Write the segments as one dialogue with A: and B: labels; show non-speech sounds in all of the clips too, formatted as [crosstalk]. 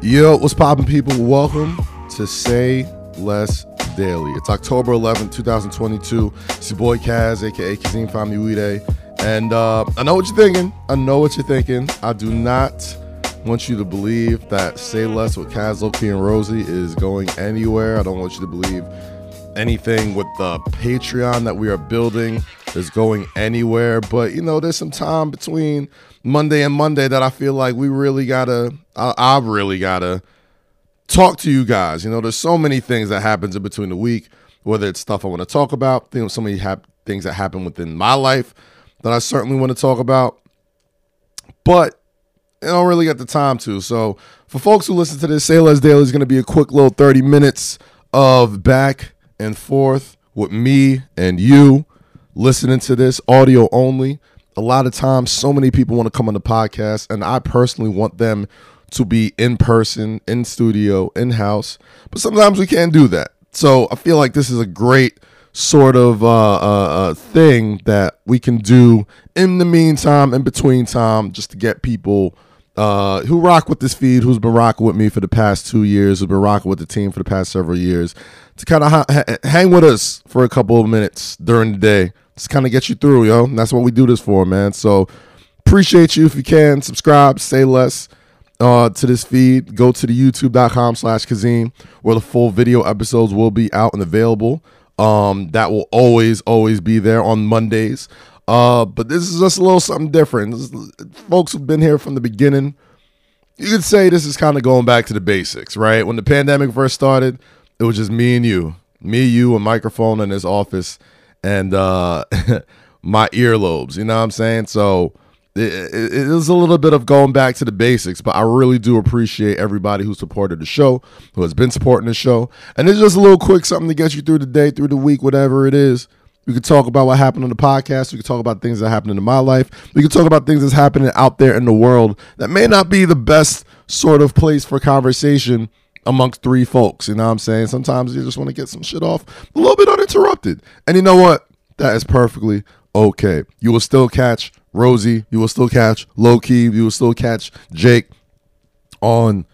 A: Yo, what's poppin', people? Welcome to Say Less Daily. It's October 11, 2022. It's your boy Kaz, aka Kazeem Famuyide. And uh, I know what you're thinking. I know what you're thinking. I do not want you to believe that Say Less with Kaz, Loki, and Rosie is going anywhere. I don't want you to believe anything with the Patreon that we are building is going anywhere. But you know, there's some time between Monday and Monday that I feel like we really gotta, I, I really gotta talk to you guys. You know, there's so many things that happens in between the week, whether it's stuff I want to talk about, you know, so many hap- things that happen within my life that I certainly want to talk about. But I don't really get the time to. So for folks who listen to this, Say Less Daily is going to be a quick little 30 minutes of back and forth with me and you listening to this audio only. A lot of times, so many people want to come on the podcast, and I personally want them to be in person, in studio, in house. But sometimes we can't do that. So I feel like this is a great sort of uh, uh, uh, thing that we can do in the meantime, in between time, just to get people uh, who rock with this feed, who's been rocking with me for the past two years, who's been rocking with the team for the past several years, to kind of ha- hang with us for a couple of minutes during the day. Just kind of get you through, yo. And that's what we do this for, man. So appreciate you if you can subscribe, say less uh, to this feed. Go to the youtube.com slash Kazeem where the full video episodes will be out and available. Um, that will always, always be there on Mondays. Uh, but this is just a little something different. Is, folks have been here from the beginning. You could say this is kind of going back to the basics, right? When the pandemic first started, it was just me and you, me, you, a microphone in this office, and uh, [laughs] my earlobes. You know what I'm saying? So it, it, it is a little bit of going back to the basics, but I really do appreciate everybody who supported the show, who has been supporting the show, and it's just a little quick something to get you through the day, through the week, whatever it is. We could talk about what happened on the podcast. We could talk about things that happened in my life. We could talk about things that's happening out there in the world that may not be the best sort of place for conversation amongst three folks. You know what I'm saying? Sometimes you just want to get some shit off a little bit uninterrupted. And you know what? That is perfectly okay. You will still catch Rosie. You will still catch Loki. You will still catch Jake on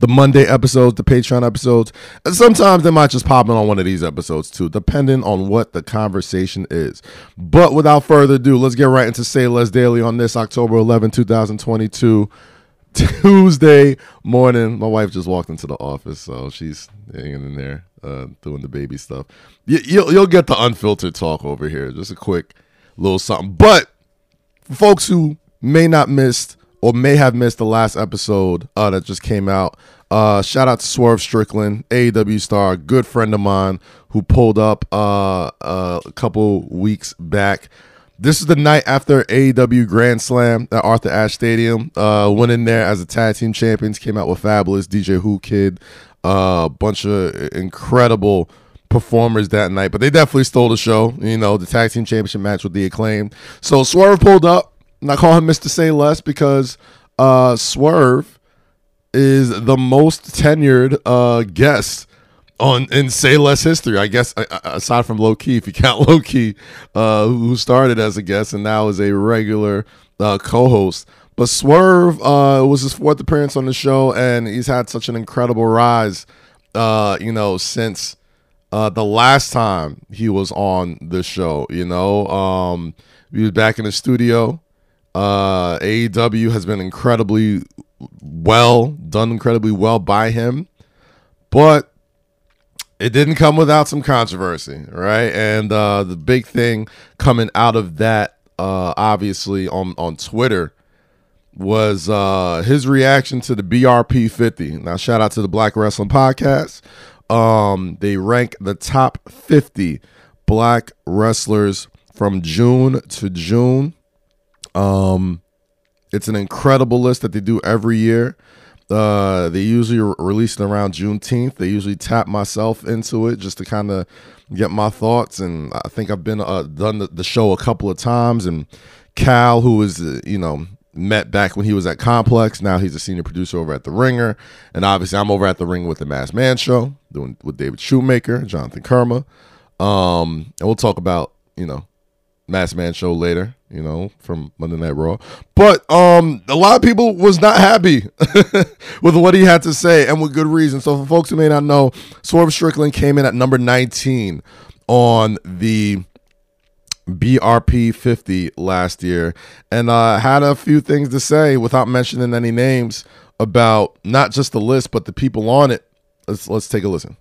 A: the Monday episodes, the Patreon episodes. And sometimes they might just pop in on one of these episodes too, depending on what the conversation is. But without further ado, let's get right into Say Less Daily on this October 11, 2022. Tuesday morning. My wife just walked into the office, so she's hanging in there uh, doing the baby stuff. You, you'll, you'll get the unfiltered talk over here. Just a quick little something. But for folks who may not missed or may have missed the last episode uh, that just came out, uh, shout out to Swerve Strickland, AEW star, good friend of mine who pulled up uh, uh, a couple weeks back. This is the night after AEW Grand Slam at Arthur Ashe Stadium. Uh, went in there as a tag team champions, came out with Fabolous, DJ Whoo Kid, a uh, bunch of incredible performers that night. But they definitely stole the show. You know, the tag team championship match with the acclaim. So Swerve pulled up, and I call him Mr. Say Less because uh, Swerve is the most tenured uh, guest on in say less history. I guess aside from Loki if you count [laughs] Loki uh, who started as a guest and now is a regular uh, co-host. But swerve uh, was his fourth appearance on the show and he's had such an incredible rise uh, you know since uh, the last time he was on the show you know? Um, he was back in the studio. Uh, aew has been incredibly well done incredibly well by him. But it didn't come without some controversy, right? And uh, the big thing coming out of that, uh, obviously on on Twitter, was uh, his reaction to the BRP 50. Now, shout out to the Black Wrestling Podcast. Um, they rank the top 50 black wrestlers from June to June. Um, it's an incredible list that they do every year. Uh, they usually re- release it around Juneteenth. They usually tap myself into it just to kind of get my thoughts. And I think I've been uh, done the, the, show a couple of times. And Cal, who was uh, you know met back when he was at Complex, now he's a senior producer over at The Ringer. And obviously, I'm over at The Ringer with the Masked Man Show, doing with David Shoemaker, Jonathan Kerma. Um, and we'll talk about you know Masked Man show later, you know, from Monday Night Raw. But um, a lot of people was not happy [laughs] with what he had to say, and with good reason. So, for folks who may not know, Swerve Strickland came in at number 19 on the BRP 50 last year, and uh, had a few things to say without mentioning any names about not just the list but the people on it. Let's let's take a listen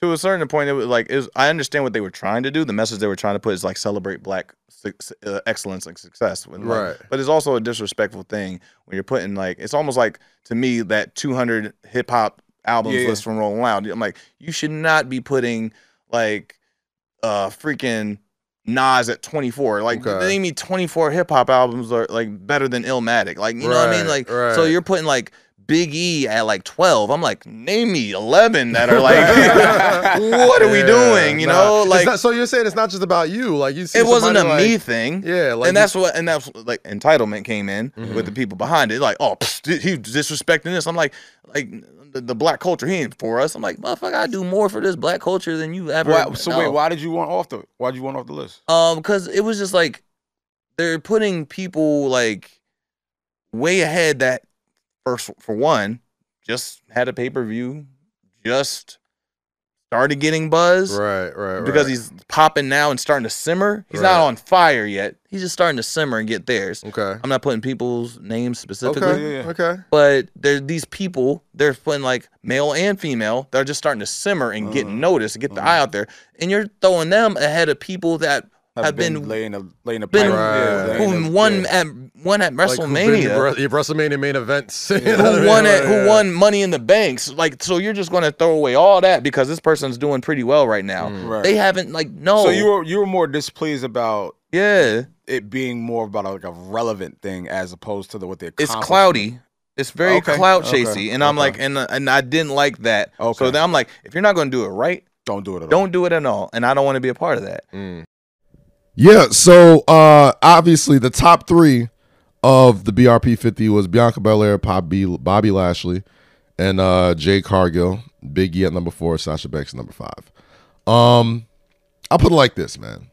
B: to a certain point, it was like it was, I understand what they were trying to do. The message they were trying to put is like celebrate black su- uh, excellence and success, when, like-
A: Right.
B: but it's also a disrespectful thing when you're putting like it's almost like to me that 200 hip hop albums
C: Yeah.
B: list from Rolling Loud. I'm like, you should not be putting like uh freaking Nas at 24. Like
A: Okay.
B: name me 24 hip hop albums are like better than Illmatic. Like you know what I mean?
A: Right,
B: Like so you're putting like Big E at like 12. I'm like, name me 11 that are like, [laughs] what are we doing? You
A: nah.
B: know, like
A: not- so you're saying it's not just about you, like you. See
B: it wasn't a
A: somebody
B: me thing.
A: Yeah, like
B: and that's what, and that's like entitlement came in
A: Mhm.
B: with the people behind it. Like, oh, pfft, he's disrespecting this. I'm like, like the, the black culture, he ain't for us. I'm like, motherfucker, I do more for this black culture than you ever.
C: Why, so wait, why did you want off the? Why did you want off the list?
B: Um, because it was just like they're putting people like way ahead that first for one just had a pay per view, just started getting buzz
A: right, right,
B: because
A: right.
B: he's popping now and starting to simmer. He's
A: Right.
B: not on fire yet. He's just starting to simmer and get theirs.
A: okay.
B: I'm not putting people's names specifically,
A: Okay,
C: yeah, yeah.
A: okay.
B: but there these people they're putting like male and female. They're just starting to simmer and get
C: Uh,
B: noticed, get the
C: uh.
B: eye out there, and you're throwing them ahead of people that Have been-
C: laying a laying a
B: been-
C: pipe,
A: Right.
C: laying
B: who
C: a-
B: won
C: yeah.
B: at won at
A: Like, who's
B: WrestleMania.
A: your Bre- your WrestleMania main events. [laughs] You know what I
B: who won at who won Money in the Banks? Like, so you're just gonna throw away all that because this person's doing pretty well right now.
A: Mm.
C: Right.
B: They haven't like no.
C: So you were you were more displeased about
B: yeah.
C: it being more about like a relevant thing as opposed to the what they
B: It's cloudy. It's very
C: Okay,
B: clout
C: okay,
B: and I'm
C: okay.
B: like, and uh, and I didn't like that. So
C: Okay.
B: then I'm like, if you're not gonna do it right,
C: Don't do it at all.
B: don't do it at all, and I don't want to be a part of that.
A: Mm. Yeah, so uh obviously the top three of the BRP 50 was Bianca Belair, Bobby, Bobby Lashley, and uh Jade Cargill. Big at number four, Sasha Banks at number five. Um, I'll put it like this, man.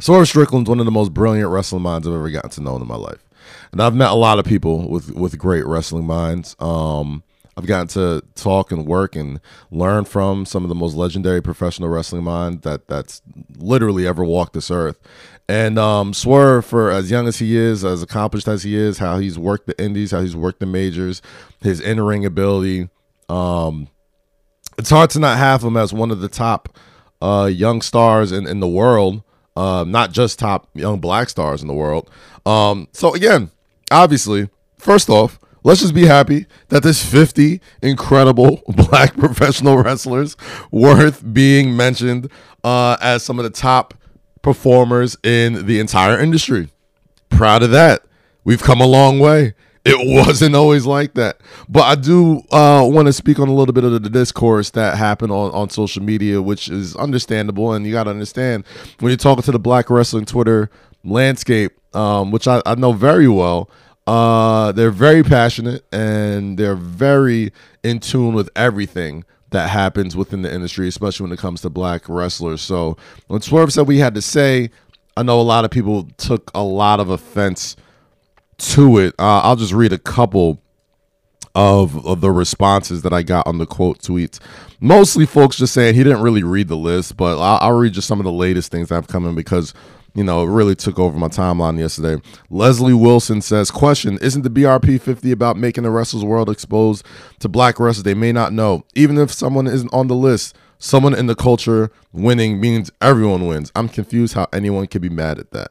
A: Swerve Strickland's one of the most brilliant wrestling minds I've ever gotten to know in my life. And I've met a lot of people with with great wrestling minds. Um, I've gotten to talk and work and learn from some of the most legendary professional wrestling minds that that's literally ever walked this earth. And um, Swerve, for as young as he is, as accomplished as he is, how he's worked the indies, how he's worked the majors, his in ring ability, um, it's hard to not have him as one of the top uh, young stars in, in the world, uh, not just top young black stars in the world. Um, so again, obviously, first off, let's just be happy that there's 50 incredible [laughs] black professional wrestlers worth being mentioned uh, as some of the top performers in the entire industry. Proud of that. We've come a long way. It [laughs] wasn't always like that. But I do uh, want to speak on a little bit of the discourse that happened on, on social media, which is understandable. And you got to understand when you're talking to the black wrestling Twitter landscape, um, which I, I know very well, uh, they're very passionate and they're very in tune with everything that happens within the industry, especially when it comes to black wrestlers. So when Swerve said we had to say, I know a lot of people took a lot of offense to it. Uh, I'll just read a couple of, of the responses that I got on the quote tweets. Mostly folks just saying he didn't really read the list, but I'll, I'll read just some of the latest things that have come in because you know, it really took over my timeline yesterday. Leslie Wilson says, Question Isn't the BRP 50 about making the wrestlers world exposed to black wrestlers they may not know? Even if someone isn't on the list, someone in the culture winning means everyone wins. I'm confused how anyone could be mad at that.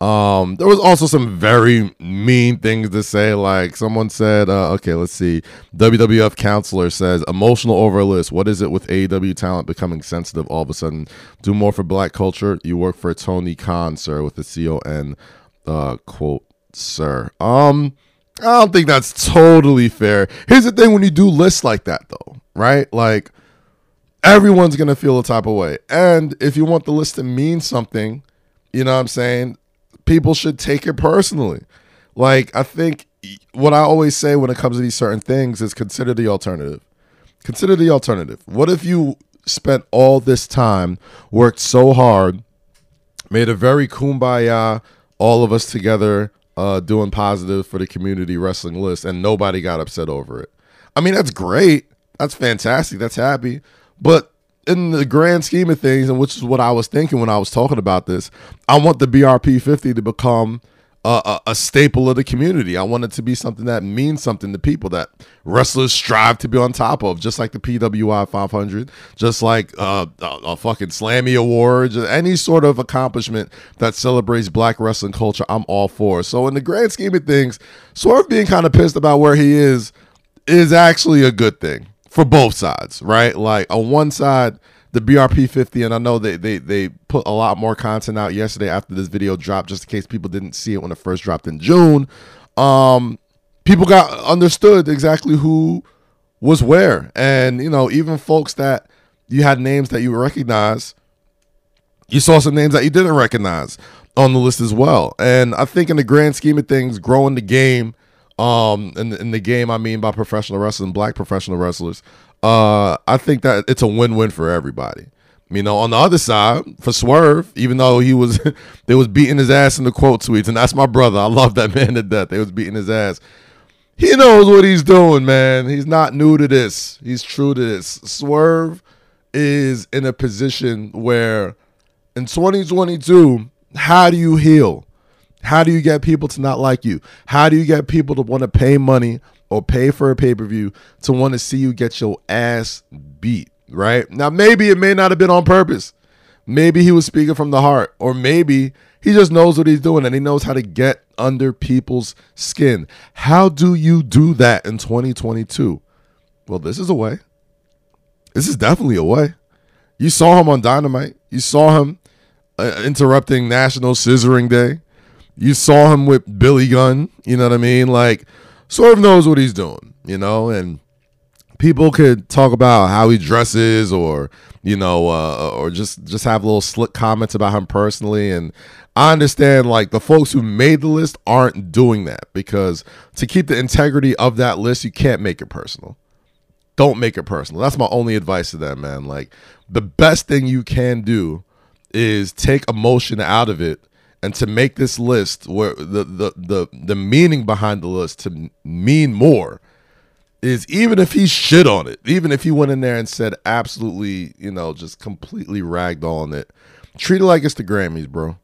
A: Um, there was also some very mean things to say. Like someone said, uh, okay, let's see. WWF counselor says, emotional overlist. What is it with AEW talent becoming sensitive all of a sudden? Do more for black culture. You work for Tony Khan, sir, with the C O N uh, quote, sir. Um, I don't think that's totally fair. Here's the thing: when you do lists like that, though, right? Like everyone's gonna feel a type of way, and if you want the list to mean something, you know what I'm saying people should take it personally. Like I think what I always say when it comes to these certain things is consider the alternative. Consider the alternative. What if you spent all this time, worked so hard, made a very kumbaya, all of us together uh, doing positive for the community wrestling list, and nobody got upset over it. I mean, that's great. That's fantastic. That's happy. But in the grand scheme of things, and which is what I was thinking when I was talking about this, I want the BRP 50 to become a, a, staple of the community. I want it to be something that means something to people that wrestlers strive to be on top of, just like the PWI 500, just like uh, a, a fucking Slammy Award, any sort of accomplishment that celebrates black wrestling culture. I'm all for. So in the grand scheme of things, Swerve being kind of pissed about where he is is actually a good thing for both sides, right? Like on one side, the BRP 50, and I know they, they they put a lot more content out yesterday after this video dropped, just in case people didn't see it when it first dropped in June. Um, people got understood exactly who was where, and you know, even folks that you had names that you recognize, you saw some names that you didn't recognize on the list as well. And I think in the grand scheme of things, growing the game um, in, in the game, I mean by professional wrestling, black professional wrestlers. Uh, I think that it's a win-win for everybody. You know, on the other side, for Swerve, even though he was, [laughs] they was beating his ass in the quote tweets, and that's my brother. I love that [laughs] man to death. They was beating his ass. He knows what he's doing, man. He's not new to this. He's true to this. Swerve is in a position where, in 2022, how do you heal? How do you get people to not like you? How do you get people to want to pay money or pay for a pay per view to want to see you get your ass beat? Right now, maybe it may not have been on purpose. Maybe he was speaking from the heart, or maybe he just knows what he's doing and he knows how to get under people's skin. How do you do that in 2022? Well, this is a way. This is definitely a way. You saw him on Dynamite. You saw him uh, interrupting National Scissoring Day. You saw him with Billy Gunn. You know what I mean? Like, Swerve knows what he's doing, you know, and people could talk about how he dresses or, you know, uh, or just just have little slick comments about him personally. And I understand, like, the folks who made the list aren't doing that because to keep the integrity of that list, you can't make it personal. Don't make it personal. That's my only advice to them, man. Like, the best thing you can do is take emotion out of it and to make this list where the the the the meaning behind the list to mean more is even if he shit on it, even if he went in there and said absolutely, you know, just completely ragged on it, treat it like it's the Grammys, bro.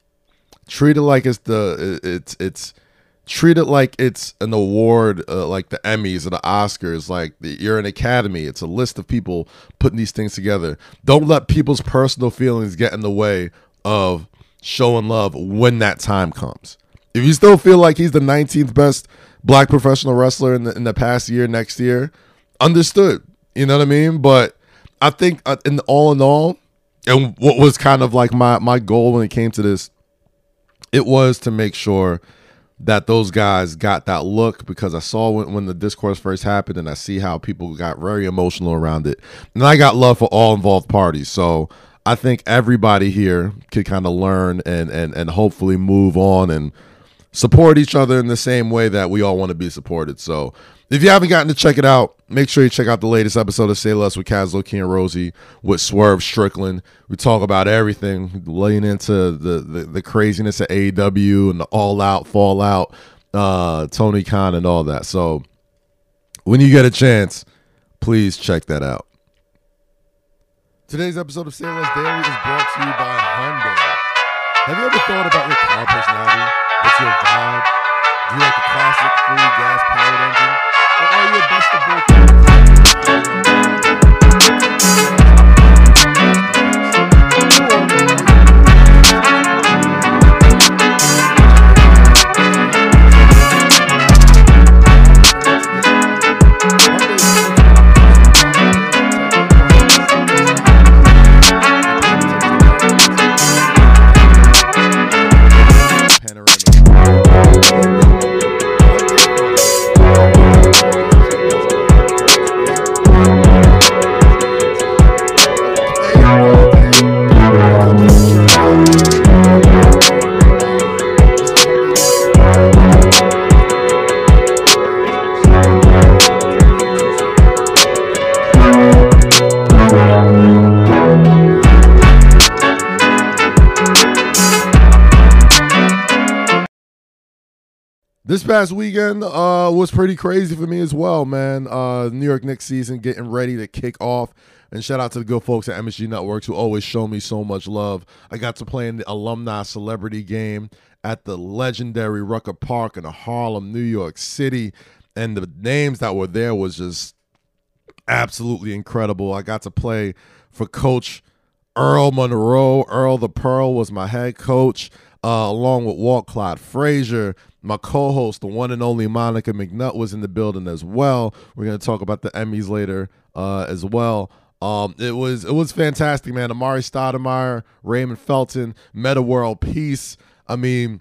A: Treat it like it's the it's it's treat it like it's an award uh, like the Emmys or the Oscars, like the, you're an academy. It's a list of people putting these things together. Don't let people's personal feelings get in the way of showing love when that time comes. If you still feel like he's the 19th best black professional wrestler in the, in the past year, next year, understood. You know what I mean? But I think uh, in all in all, and what was kind of like my my goal when it came to this, it was to make sure that those guys got that look because I saw when, when the discourse first happened and I see how people got very emotional around it. And I got love for all involved parties. So I think everybody here could kind of learn and and and hopefully move on and support each other in the same way that we all want to be supported. So if you haven't gotten to check it out, make sure you check out the latest episode of Say Less with Kaz Loki and Rosie with Swerve Strickland. We talk about everything, laying into the, the, the craziness of AEW and the all out, fallout, uh, Tony Khan and all that. So when you get a chance, please check that out. Today's episode of Less Daily is brought to you by Hyundai. Have you ever thought about your car personality? What's your vibe? Do you like the classic fully gas powered engine? Or are you a best of both worlds? This past weekend uh, was pretty crazy for me as well, man. Uh, New York Knicks season getting ready to kick off. And shout out to the good folks at MSG Networks who always show me so much love. I got to play in the alumni celebrity game at the legendary Rucker Park in Harlem, New York City. And the names that were there was just absolutely incredible. I got to play for Coach Earl Monroe. Earl the Pearl was my head coach, uh, along with Walt Clyde Frazier. My co-host, the one and only Monica McNutt, was in the building as well. We're gonna talk about the Emmys later uh, as well. Um, it was it was fantastic, man. Amar'e Stoudemire, Raymond Felton, Metta World Peace. I mean,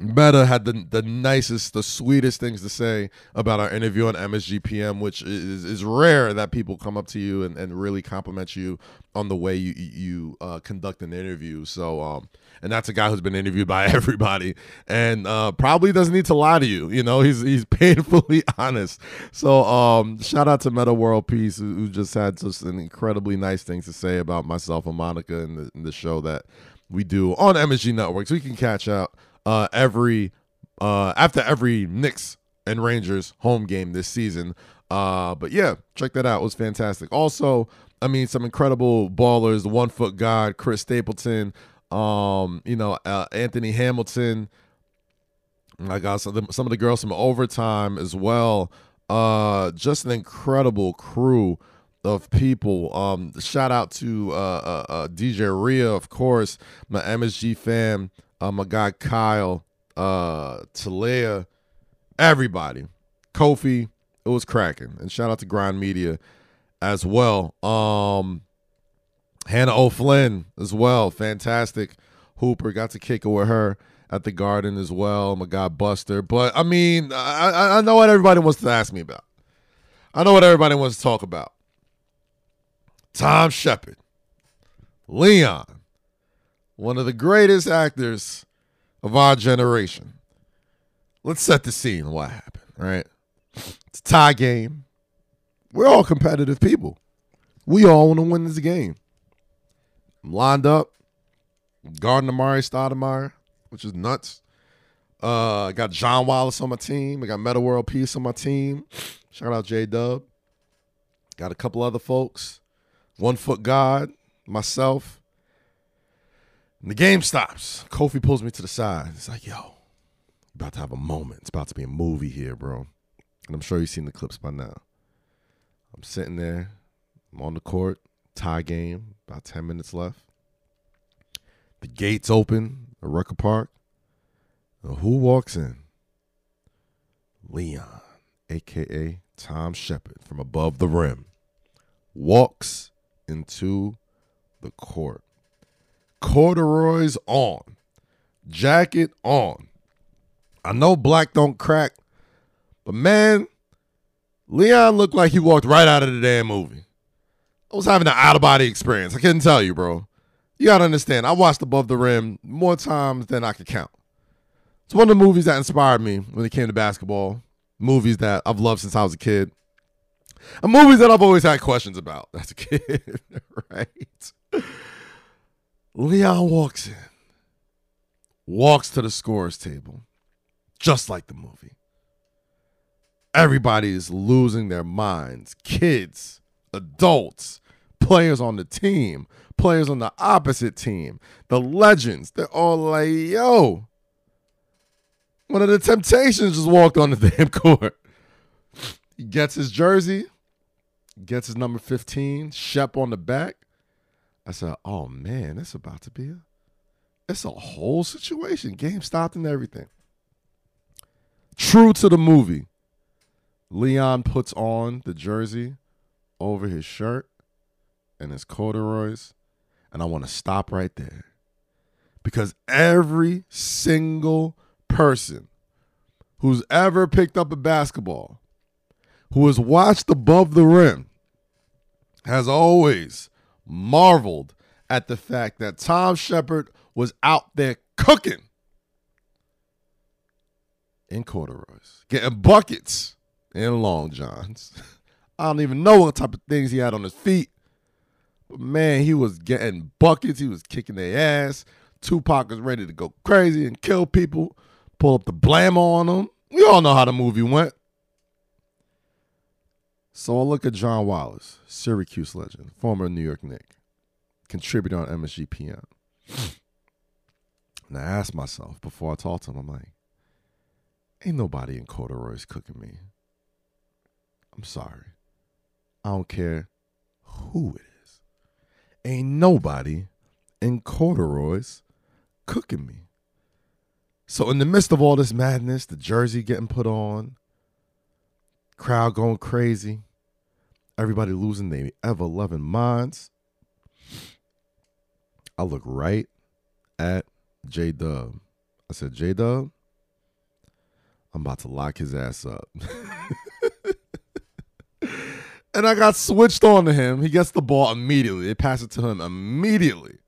A: Metta had the the nicest, the sweetest things to say about our interview on MSGPM, which is is rare that people come up to you and, and really compliment you on the way you you uh, conduct an interview. So, um, and that's a guy who's been interviewed by [laughs] everybody and uh, probably doesn't need to lie to you. You know, he's he's [laughs] painfully honest. So, um, shout out to Metta World Peace who, just had just an incredibly nice things to say about myself and Monica and the, and the show that we do on MSG Networks. We can catch out uh, every uh, after every Knicks and Rangers home game this season. Uh, but yeah, check that out. It was fantastic. Also, I mean, some incredible ballers. The one foot god, Chris Stapleton. Um, you know, uh, Anthony Hamilton. I got some of, the, some of the girls from overtime as well. Uh, just an incredible crew of people. Um, shout out to uh, uh, uh DJ Ria, of course, my MSG fan uh, my guy Kyle, uh, Talea, everybody, Kofi. It was cracking, and shout out to Grind Media as well. Um, Hannah O'Flynn as well, fantastic hooper. Got to kick it with her at the Garden as well. My guy Buster, but I mean, I, I know what everybody wants to ask me about. I know what everybody wants to talk about. Tom Shepard, Leon, one of the greatest actors of our generation. Let's set the scene what happened, right? It's a tie game. We're all competitive people. We all want to win this game. I'm lined up. Gardner Amar'e Stoudemire, which is nuts. Uh, I got John Wallace on my team. I got Metta World Peace on my team. Shout out J Dub. Got a couple other folks. One Foot God, myself, and the game stops. Kofi pulls me to the side. He's like, yo, about to have a moment. It's about to be a movie here, bro. And I'm sure you've seen the clips by now. I'm sitting there. I'm on the court. Tie game. About 10 minutes left. The gates open at Rucker Park. And who walks in? Leon, aka Tom Shepard from above the rim, walks into the court corduroys on, jacket on. I know black don't crack, but man, Leon looked like he walked right out of the damn movie. I was having an out of body experience. I couldn't tell you, bro. You gotta understand, I watched Above the Rim more times than I could count. It's one of the movies that inspired me when it came to basketball. Movies that I've loved since I was a kid. And movies that I've always had questions about [laughs] as a kid, [laughs] right? Leon walks in, walks to the scores table, just like the movie. Everybody is losing their minds kids, adults, players on the team, players on the opposite team, the legends. They're all like, yo, one of the Temptations just walked on the [laughs] damn court. He gets his jersey, gets his number 15, Shep on the back. I said, "Oh man, it's about to be a, it's a whole situation. Game stopped and everything." True to the movie, Leon puts on the jersey over his shirt and his corduroys, and I want to stop right there because every single person who's ever picked up a basketball, who has watched above the rim, has always marveled at the fact that Tom Shepard was out there cooking in corduroys, getting buckets in long johns. [laughs] I don't even know what type of things he had on his feet. But man, he was getting buckets. He was kicking their ass. Tupac was ready to go crazy and kill people. Pull up the blam on them. We all know how the movie went. So I look at John Wallace, Syracuse legend, former New York Knick, contributor on MSGPM. And I ask myself before I talk to him, I'm like, ain't nobody in corduroys cooking me. I'm sorry. I don't care who it is. Ain't nobody in corduroys cooking me. So in the midst of all this madness, the jersey getting put on, crowd going crazy, everybody losing their ever loving minds. I look right at J Dub. I said, J Dub, I'm about to lock his ass up. [laughs] and I got switched on to him. He gets the ball immediately. They pass it to him immediately.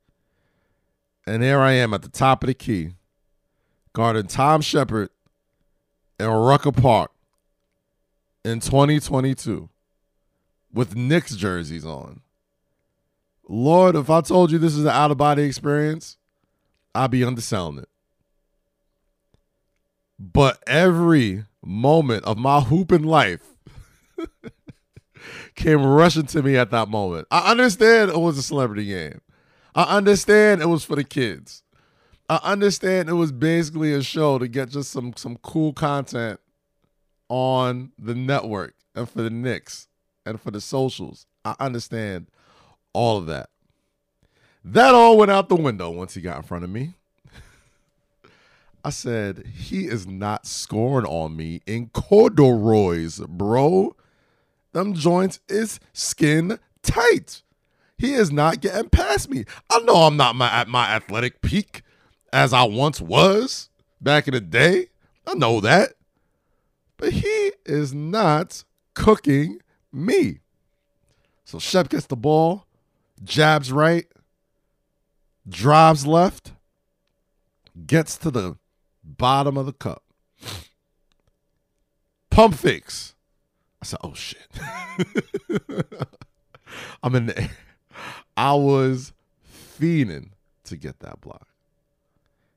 A: And there I am at the top of the key, guarding Tom Shepard in Rucker Park in 2022 with Knicks jerseys on. Lord, if I told you this is an out of body experience, I'd be underselling it. But every moment of my hooping life [laughs] came rushing to me at that moment. I understand it was a celebrity game. I understand it was for the kids. I understand it was basically a show to get just some some cool content on the network and for the Knicks and for the socials. I understand all of that. That all went out the window once he got in front of me. [laughs] I said, he is not scoring on me in corduroys, bro. Them joints is skin tight. He is not getting past me. I know I'm not my, at my athletic peak as I once was back in the day. I know that. But he is not cooking me. So Shep gets the ball, jabs right, drives left, gets to the bottom of the cup. Pump fakes. I said, oh shit. [laughs] I'm in the. I was fiending to get that block.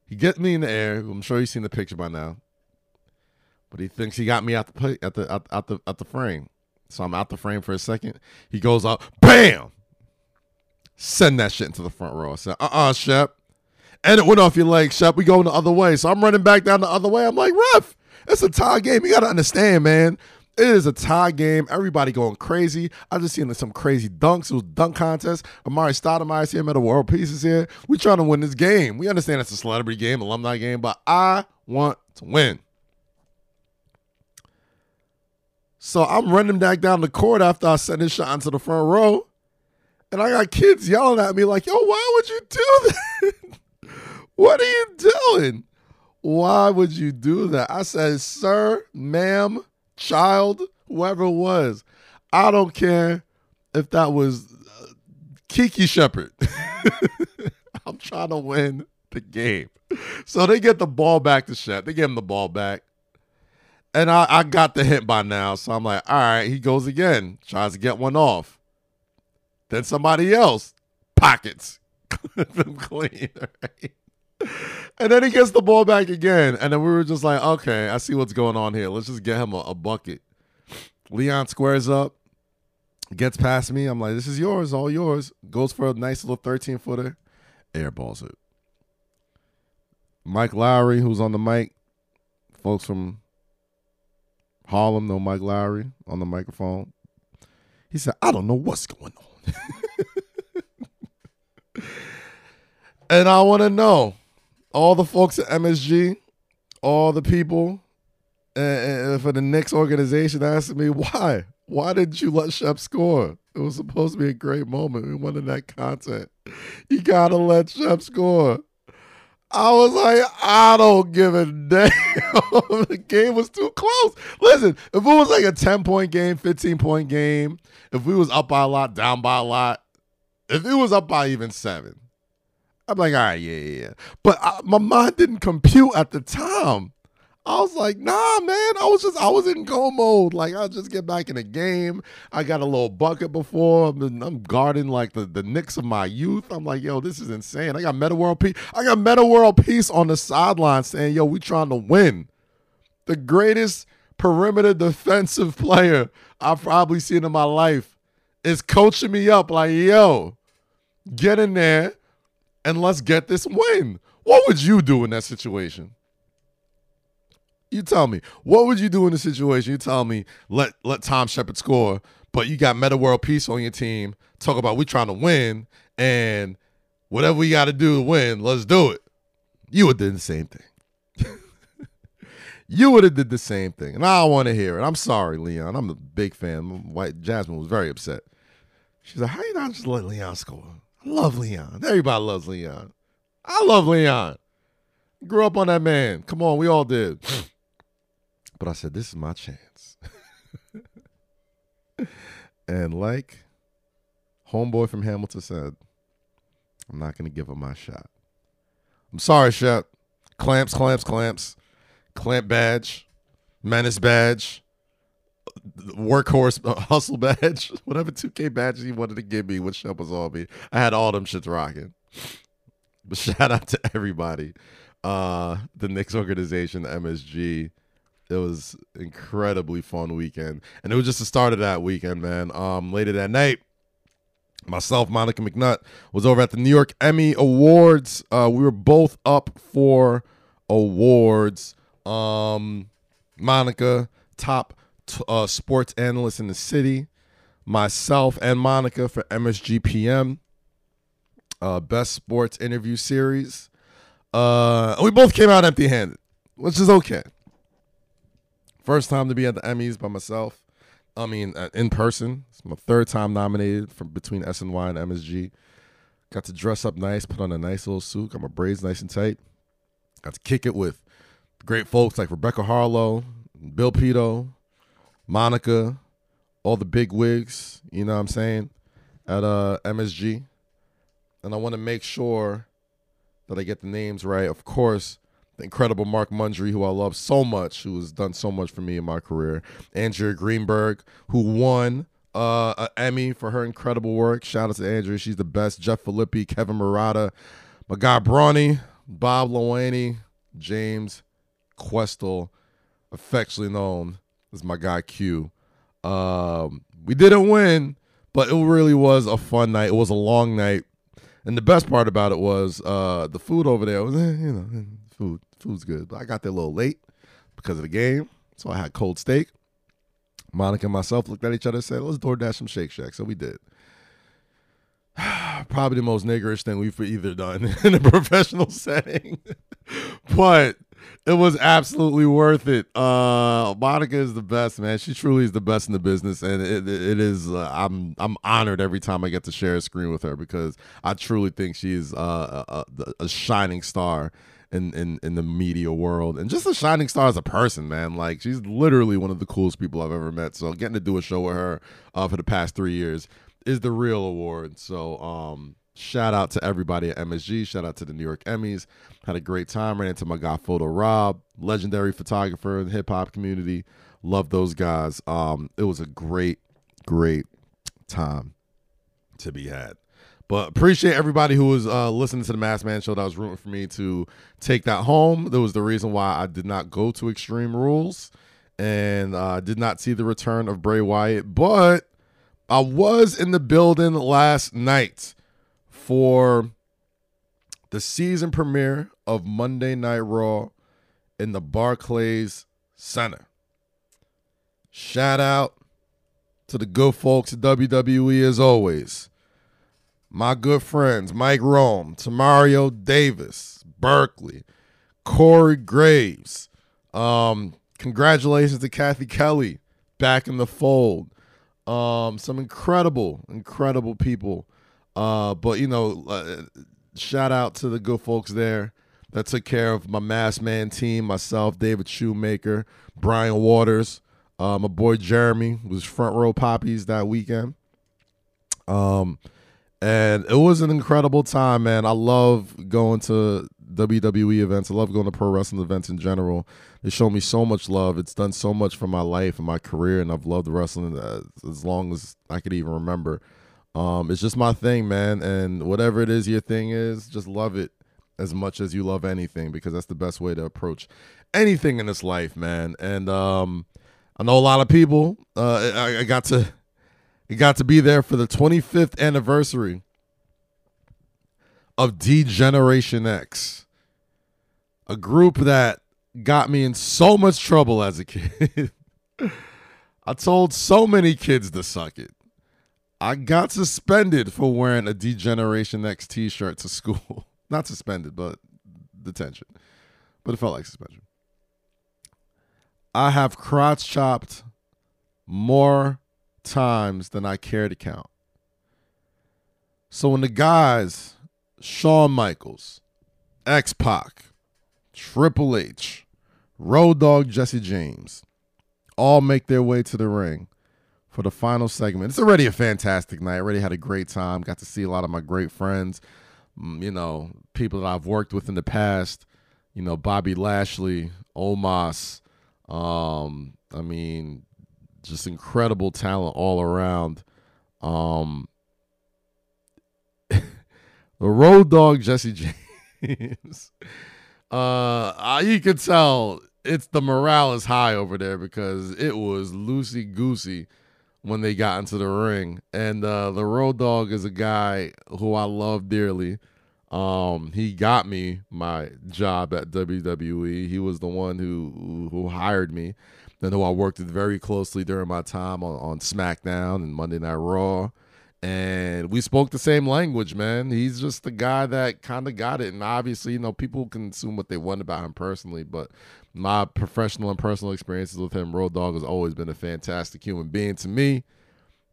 A: He gets me in the air. I'm sure you've seen the picture by now. But he thinks he got me out the at the out the out the frame. So I'm out the frame for a second. He goes up, bam! Send that shit into the front row. I said, uh-uh, Shep. And it went off your leg, Shep. We going the other way. So I'm running back down the other way. I'm like, ref, it's a tie game. You gotta understand, man. It is a tie game. Everybody going crazy. I just seen some crazy dunks. It was dunk contest. Amar'e Stoudemire's here. Metta World Peace is here. We trying to win this game. We understand it's a celebrity game, alumni game, but I want to win. So I'm running back down the court after I send this shot into the front row. And I got kids yelling at me like, yo, why would you do [laughs] that? what are you doing? Why would you do that? I said, sir, ma'am, child, whoever it was. I don't care if that was uh, Kiki Shepard. [laughs] I'm trying to win the game. So they get the ball back to Shep. They give him the ball back. And I, I got the hint by now. So I'm like, all right, he goes again, tries to get one off. Then somebody else pockets [laughs] them clean. Right? And then he gets the ball back again. And then we were just like, okay, I see what's going on here. Let's just get him a, a bucket. Leon squares up, gets past me. I'm like, this is yours, all yours. Goes for a nice little 13 footer, airballs it. Mike Lowry, who's on the mic, folks from Harlem no Mike Lowry on the microphone. He said, I don't know what's going on. [laughs] and I want to know all the folks at MSG, all the people and, for the Knicks organization asking me why. Why didn't you let Shep score? It was supposed to be a great moment. We wanted that content. You gotta let Shep score. I was like, I don't give a damn. [laughs] the game was too close. Listen, if it was like a 10 point game, 15 point game, if we was up by a lot, down by a lot, if it was up by even seven, I'm like, all right, yeah, yeah, yeah. But I, my mind didn't compute at the time. I was like, nah, man. I was just, I was in go mode. Like, I'll just get back in the game. I got a little bucket before. I'm, I'm guarding like the, the Knicks of my youth. I'm like, yo, this is insane. I got Metta World Peace. I got Metta World Peace on the sideline saying, yo, we trying to win. the greatest perimeter defensive [laughs] player I've probably seen in my life, is coaching me up like, yo, get in there and let's get this win. What would you do in that situation? You tell me. What would you do in the situation? You tell me, let let Tom Shepard score, but you got Metta World Peace on your team. Talk about we trying to win and whatever we got to do to win, let's do it. You would do the same thing. [laughs] you would have did the same thing, and I don't want to hear it. I'm sorry, Leon. I'm a big fan. White Jasmine was very upset. She's like, "How you not just let Leon score? I love Leon. Everybody loves Leon. I love Leon. Grew up on that man. Come on, we all did." But I said, "This is my chance." [laughs] and like homeboy from Hamilton said, I'm not going to give him my shot. I'm sorry, Shep. Clamps, clamps, clamps. Clamp badge, menace badge, workhorse uh, hustle badge, [laughs] whatever 2K badges he wanted to give me when Shep was on me. I had all them shits rocking. But [laughs] shout out to everybody. Uh, the Knicks organization, the MSG. It was incredibly fun weekend. And it was just the start of that weekend, man. Um, later that night, myself, Monica McNutt, was over at the New York Emmy Awards. Uh, we were both up for awards. Um, Monica, top t- uh, sports analyst in the city. Myself and Monica for MSGPM, uh, best sports interview series. Uh, we both came out empty handed, which is okay. First time to be at the Emmys by myself. I mean, uh, in person. It's my third time nominated from between SNY and MSG. Got to dress up nice, put on a nice little suit, got my braids nice and tight. Got to kick it with great folks like Rebecca Haarlow, Bill Pidto, Monica, all the big wigs, you know what I'm saying, at uh, MSG. And I want to make sure that I get the names right. Of course, the incredible Mark Mundry, who I love so much, who has done so much for me in my career. Andrea Greenberg, who won uh, an Emmy for her incredible work. Shout out to Andrea. She's the best. Jeff Filippi, Kevin Murata, my guy Brawny, Bob Lowaney, James Questel, affectionately known as my guy Q. Um, we didn't win, but it really was a fun night. It was a long night. And the best part about it was uh, the food over there was, eh, you know, food food's good. But I got there a little late because of the game, so I had cold steak. Monica and myself looked at each other and said, "Let's DoorDash some Shake Shack." So we did. [sighs] Probably the most niggerish thing we've either done [laughs] in a professional [laughs] setting, but it was absolutely worth it. Uh, Monica is the best, man. She truly is the best in the business, and it, it is. Uh, I'm I'm honored every time I get to share a screen with her because I truly think she's uh, a, a, a shining star in, in in the media world and just a shining star as a person, man. Like she's literally one of the coolest people I've ever met. So getting to do a show with her uh, for the past three years is the real award. So um, shout out to everybody at MSG. Shout out to the New York Emmys. Had a great time. Ran into my guy Photo Rob, legendary photographer in the hip hop community. Love those guys. Um, it was a great, great time to be had. But appreciate everybody who was uh, listening to the Masked Man show that was rooting for me to take that home. That was the reason why I did not go to Extreme Rules and uh, did not see the return of Bray Wyatt. But I was in the building last night for the season premiere of Monday Night Raw in the Barclays Center. Shout out to the good folks at WWE as always my good friends Mike Rome, Tamario Davis, Berkeley, Corey Graves. Um, congratulations to Cathy Kelley back in the fold. Um, some incredible, incredible people. Uh, but you know, uh, shout out to the good folks there that took care of my Masked Man team, myself, David Shoemaker, Brian Waters, uh, my boy Jeremy was front row poppies that weekend. Um, and it was an incredible time, man. I love going to WWE events. I love going to pro wrestling events in general. They show me so much love. It's done so much for my life and my career, and I've loved wrestling as long as I could even remember. Um, it's just my thing, man. And whatever it is your thing is, just love it as much as you love anything because that's the best way to approach anything in this life, man. And um, I know a lot of people. Uh, I, I got to, it got to be there for the 25th anniversary of D Generation X, a group that got me in so much trouble as a kid. [laughs] I told so many kids to suck it. I got suspended for wearing a D Generation X t shirt to school. [laughs] Not suspended, but detention. But it felt like suspension. I have crotch chopped more times than I care to count. So when the guys, Shawn Michaels, X Pac, Triple H, Road Dog Jesse James, all make their way to the ring for the final segment. It's already a fantastic night. I already had a great time. Got to see a lot of my great friends, mm, you know, people that I've worked with in the past. You know, Bobby Lashley, Omos. Um, I mean, just incredible talent all around. Um, [laughs] the road dog Jesse James. [laughs] uh, you can tell it's the morale is high over there because it was loosey goosey when they got into the ring. And uh, the road dog is a guy who I love dearly. Um, he got me my job at WWE. He was the one who who hired me, and who I worked very closely during my time on, on SmackDown and Monday Night Raw. And we spoke the same language, man. He's just the guy that kind of got it. And obviously, you know, people can assume what they want about him personally, but my professional and personal experiences with him, Road Dog has always been a fantastic human being to me.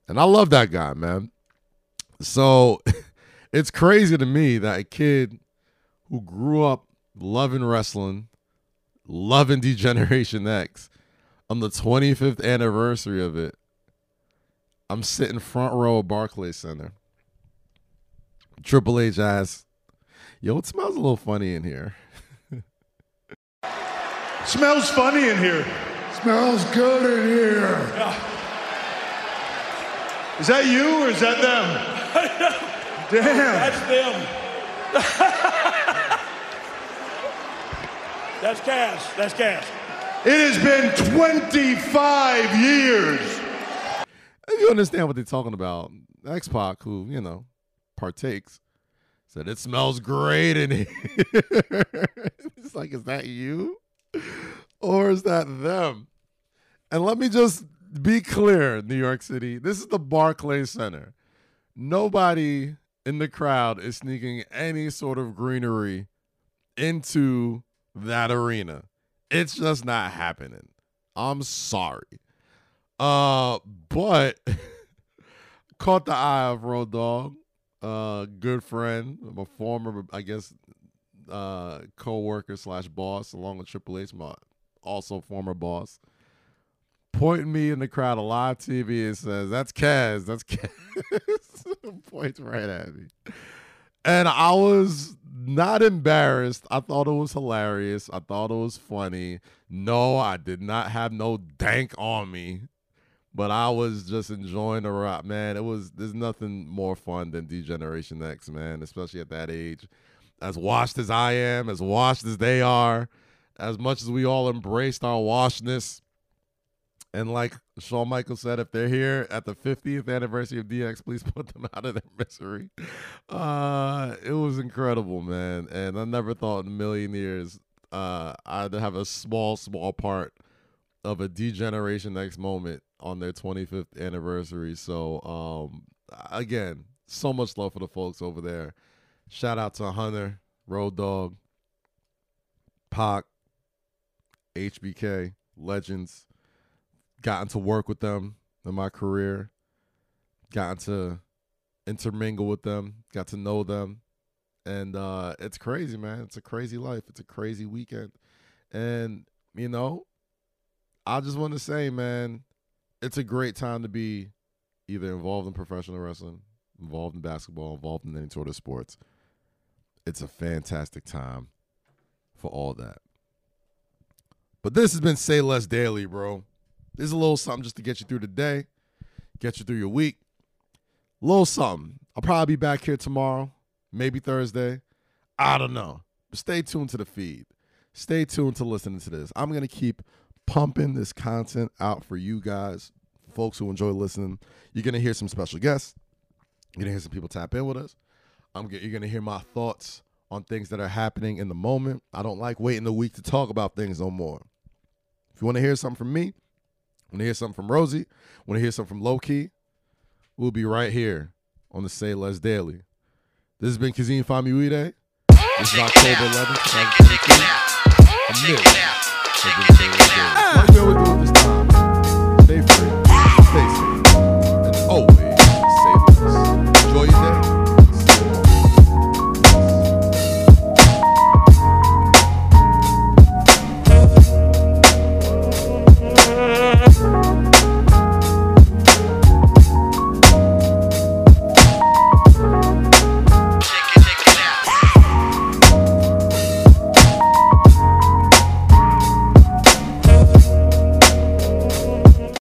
A: And I love that guy, man. So [laughs] it's crazy to me that a kid who grew up loving wrestling, loving D Generation X, on the 25th anniversary of it, I'm sitting front row of Barclays Center. Triple H asks, Yo, it smells a little funny in here. [laughs]
D: Smells funny in here.
E: Smells good in here.
D: Is that you or is that them? [laughs] Damn.
F: That's them. [laughs] That's Kaz. That's Kaz.
D: It has been 25 years.
A: You understand what they're talking about, X Pac, who, you know, partakes, said it smells great in here. [laughs] it's like, is that you? Or is that them? And let me just be clear, New York City. This is the Barclays Center. Nobody in the crowd is sneaking any sort of greenery into that arena. It's just not happening. I'm sorry. Uh, but [laughs] caught the eye of Road Dog, uh, good friend, a former, I guess, uh, co-worker slash boss, along with Triple H, my also former boss, pointing me in the crowd of live TV and says, "That's Kaz, that's Kaz." [laughs] Points right at me, and I was not embarrassed. I thought it was hilarious. I thought it was funny. No, I did not have no dank on me but I was just enjoying the rock, man. It was there's nothing more fun than D Generation X, man, especially at that age. As washed as I am, as washed as they are, as much as we all embraced our washness. And like Shawn Michaels said, if they're here at the 50th anniversary of DX, please [laughs] put them out of their misery. Uh, it was incredible, man. And I never thought in a million years uh, I'd have a small, small part of a D Generation X moment on their 25th anniversary. So, um, again, so much love for the folks over there. Shout out to Hunter, Road Dog, Pac, HBK, legends. Gotten to work with them in my career. Gotten to intermingle with them. Got to know them. And uh, it's crazy, man. It's a crazy life. It's a crazy weekend. And, you know, I just want to say, man, it's a great time to be either involved in professional wrestling, involved in basketball, involved in any sort of sports. It's a fantastic time for all that. But this has been Say Less Daily, bro. This is a little something just to get you through the day, get you through your week. A little something. I'll probably be back here tomorrow, maybe Thursday. I don't know. But stay tuned to the feed. stay tuned to listening to this. I'm gonna keep pumping this content out for you guys, folks who enjoy listening. You're gonna hear some special guests. You're gonna hear some people tap in with us. I'm get, you're gonna hear my thoughts on things that are happening in the moment. I don't like waiting a week to talk about things no more. If you want to hear something from me, Want to hear something from Rosie, Want to hear something from Loki, we'll be right here on the Say Less Daily. This has been Kazeem Famuyide. This is October 11th, 2023. A minute. Like we always do at this time. Stay free. Stay safe.